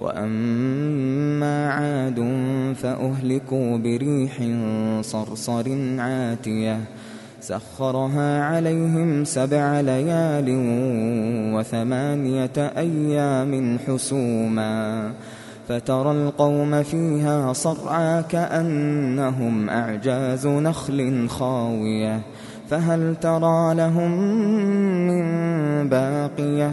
وأما عاد فأهلكوا بريح صرصر عاتية سخرها عليهم سبع ليال وثمانية أيام حسوما فترى القوم فيها صرعى كأنهم أعجاز نخل خاوية فهل ترى لهم من باقية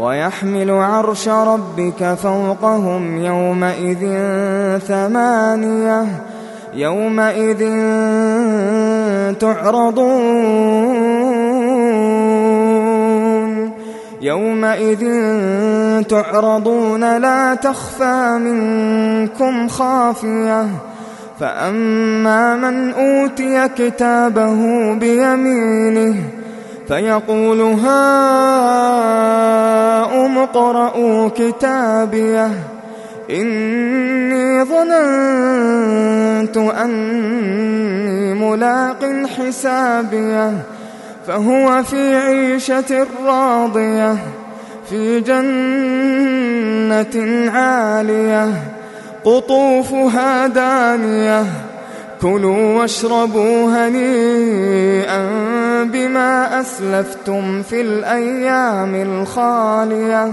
ويحمل عرش ربك فوقهم يومئذ ثمانية يومئذ تعرضون يومئذ تعرضون لا تخفى منكم خافية فأما من أوتي كتابه بيمينه فيقول هاؤم اقرءوا كتابيه. إني ظننت أني ملاق حسابيه. فهو في عيشة راضية في جنة عالية قطوفها دانية. كلوا واشربوا هنيئا بما أسلفتم في الأيام الخالية.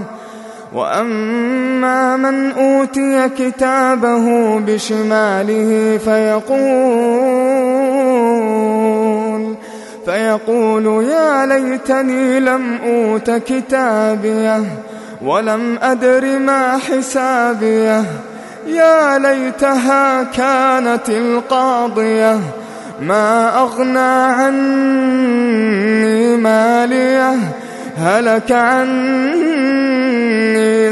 وأما من أوتي كتابه بشماله فيقول فيقول يا ليتني لم أوت كتابيه ولم أدر ما حسابيه. يا ليتها كانت القاضية ما أغنى عني مالية هلك عني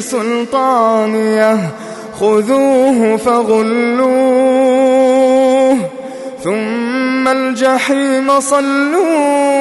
سلطانية خذوه فغلوه ثم الجحيم صلوه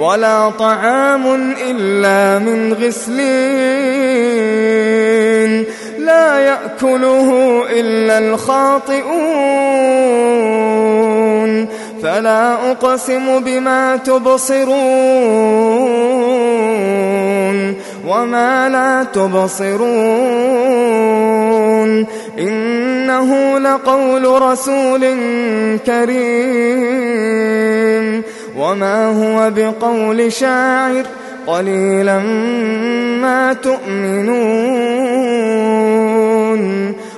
ولا طعام إلا من غسلين. لا يأكله إلا الخاطئون. فلا أقسم بما تبصرون. وما لا تبصرون. إنه لقول رسول كريم. وما هو بقول شاعر قليلا ما تؤمنون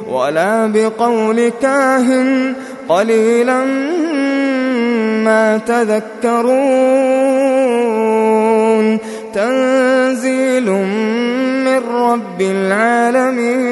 ولا بقول كاهن قليلا ما تذكرون تنزيل من رب العالمين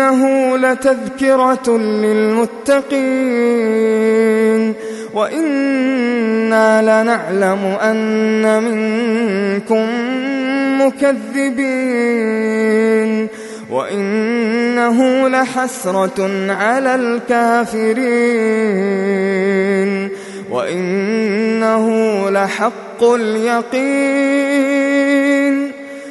وإنه لتذكرة للمتقين وإنا لنعلم أن منكم مكذبين وإنه لحسرة على الكافرين وإنه لحق اليقين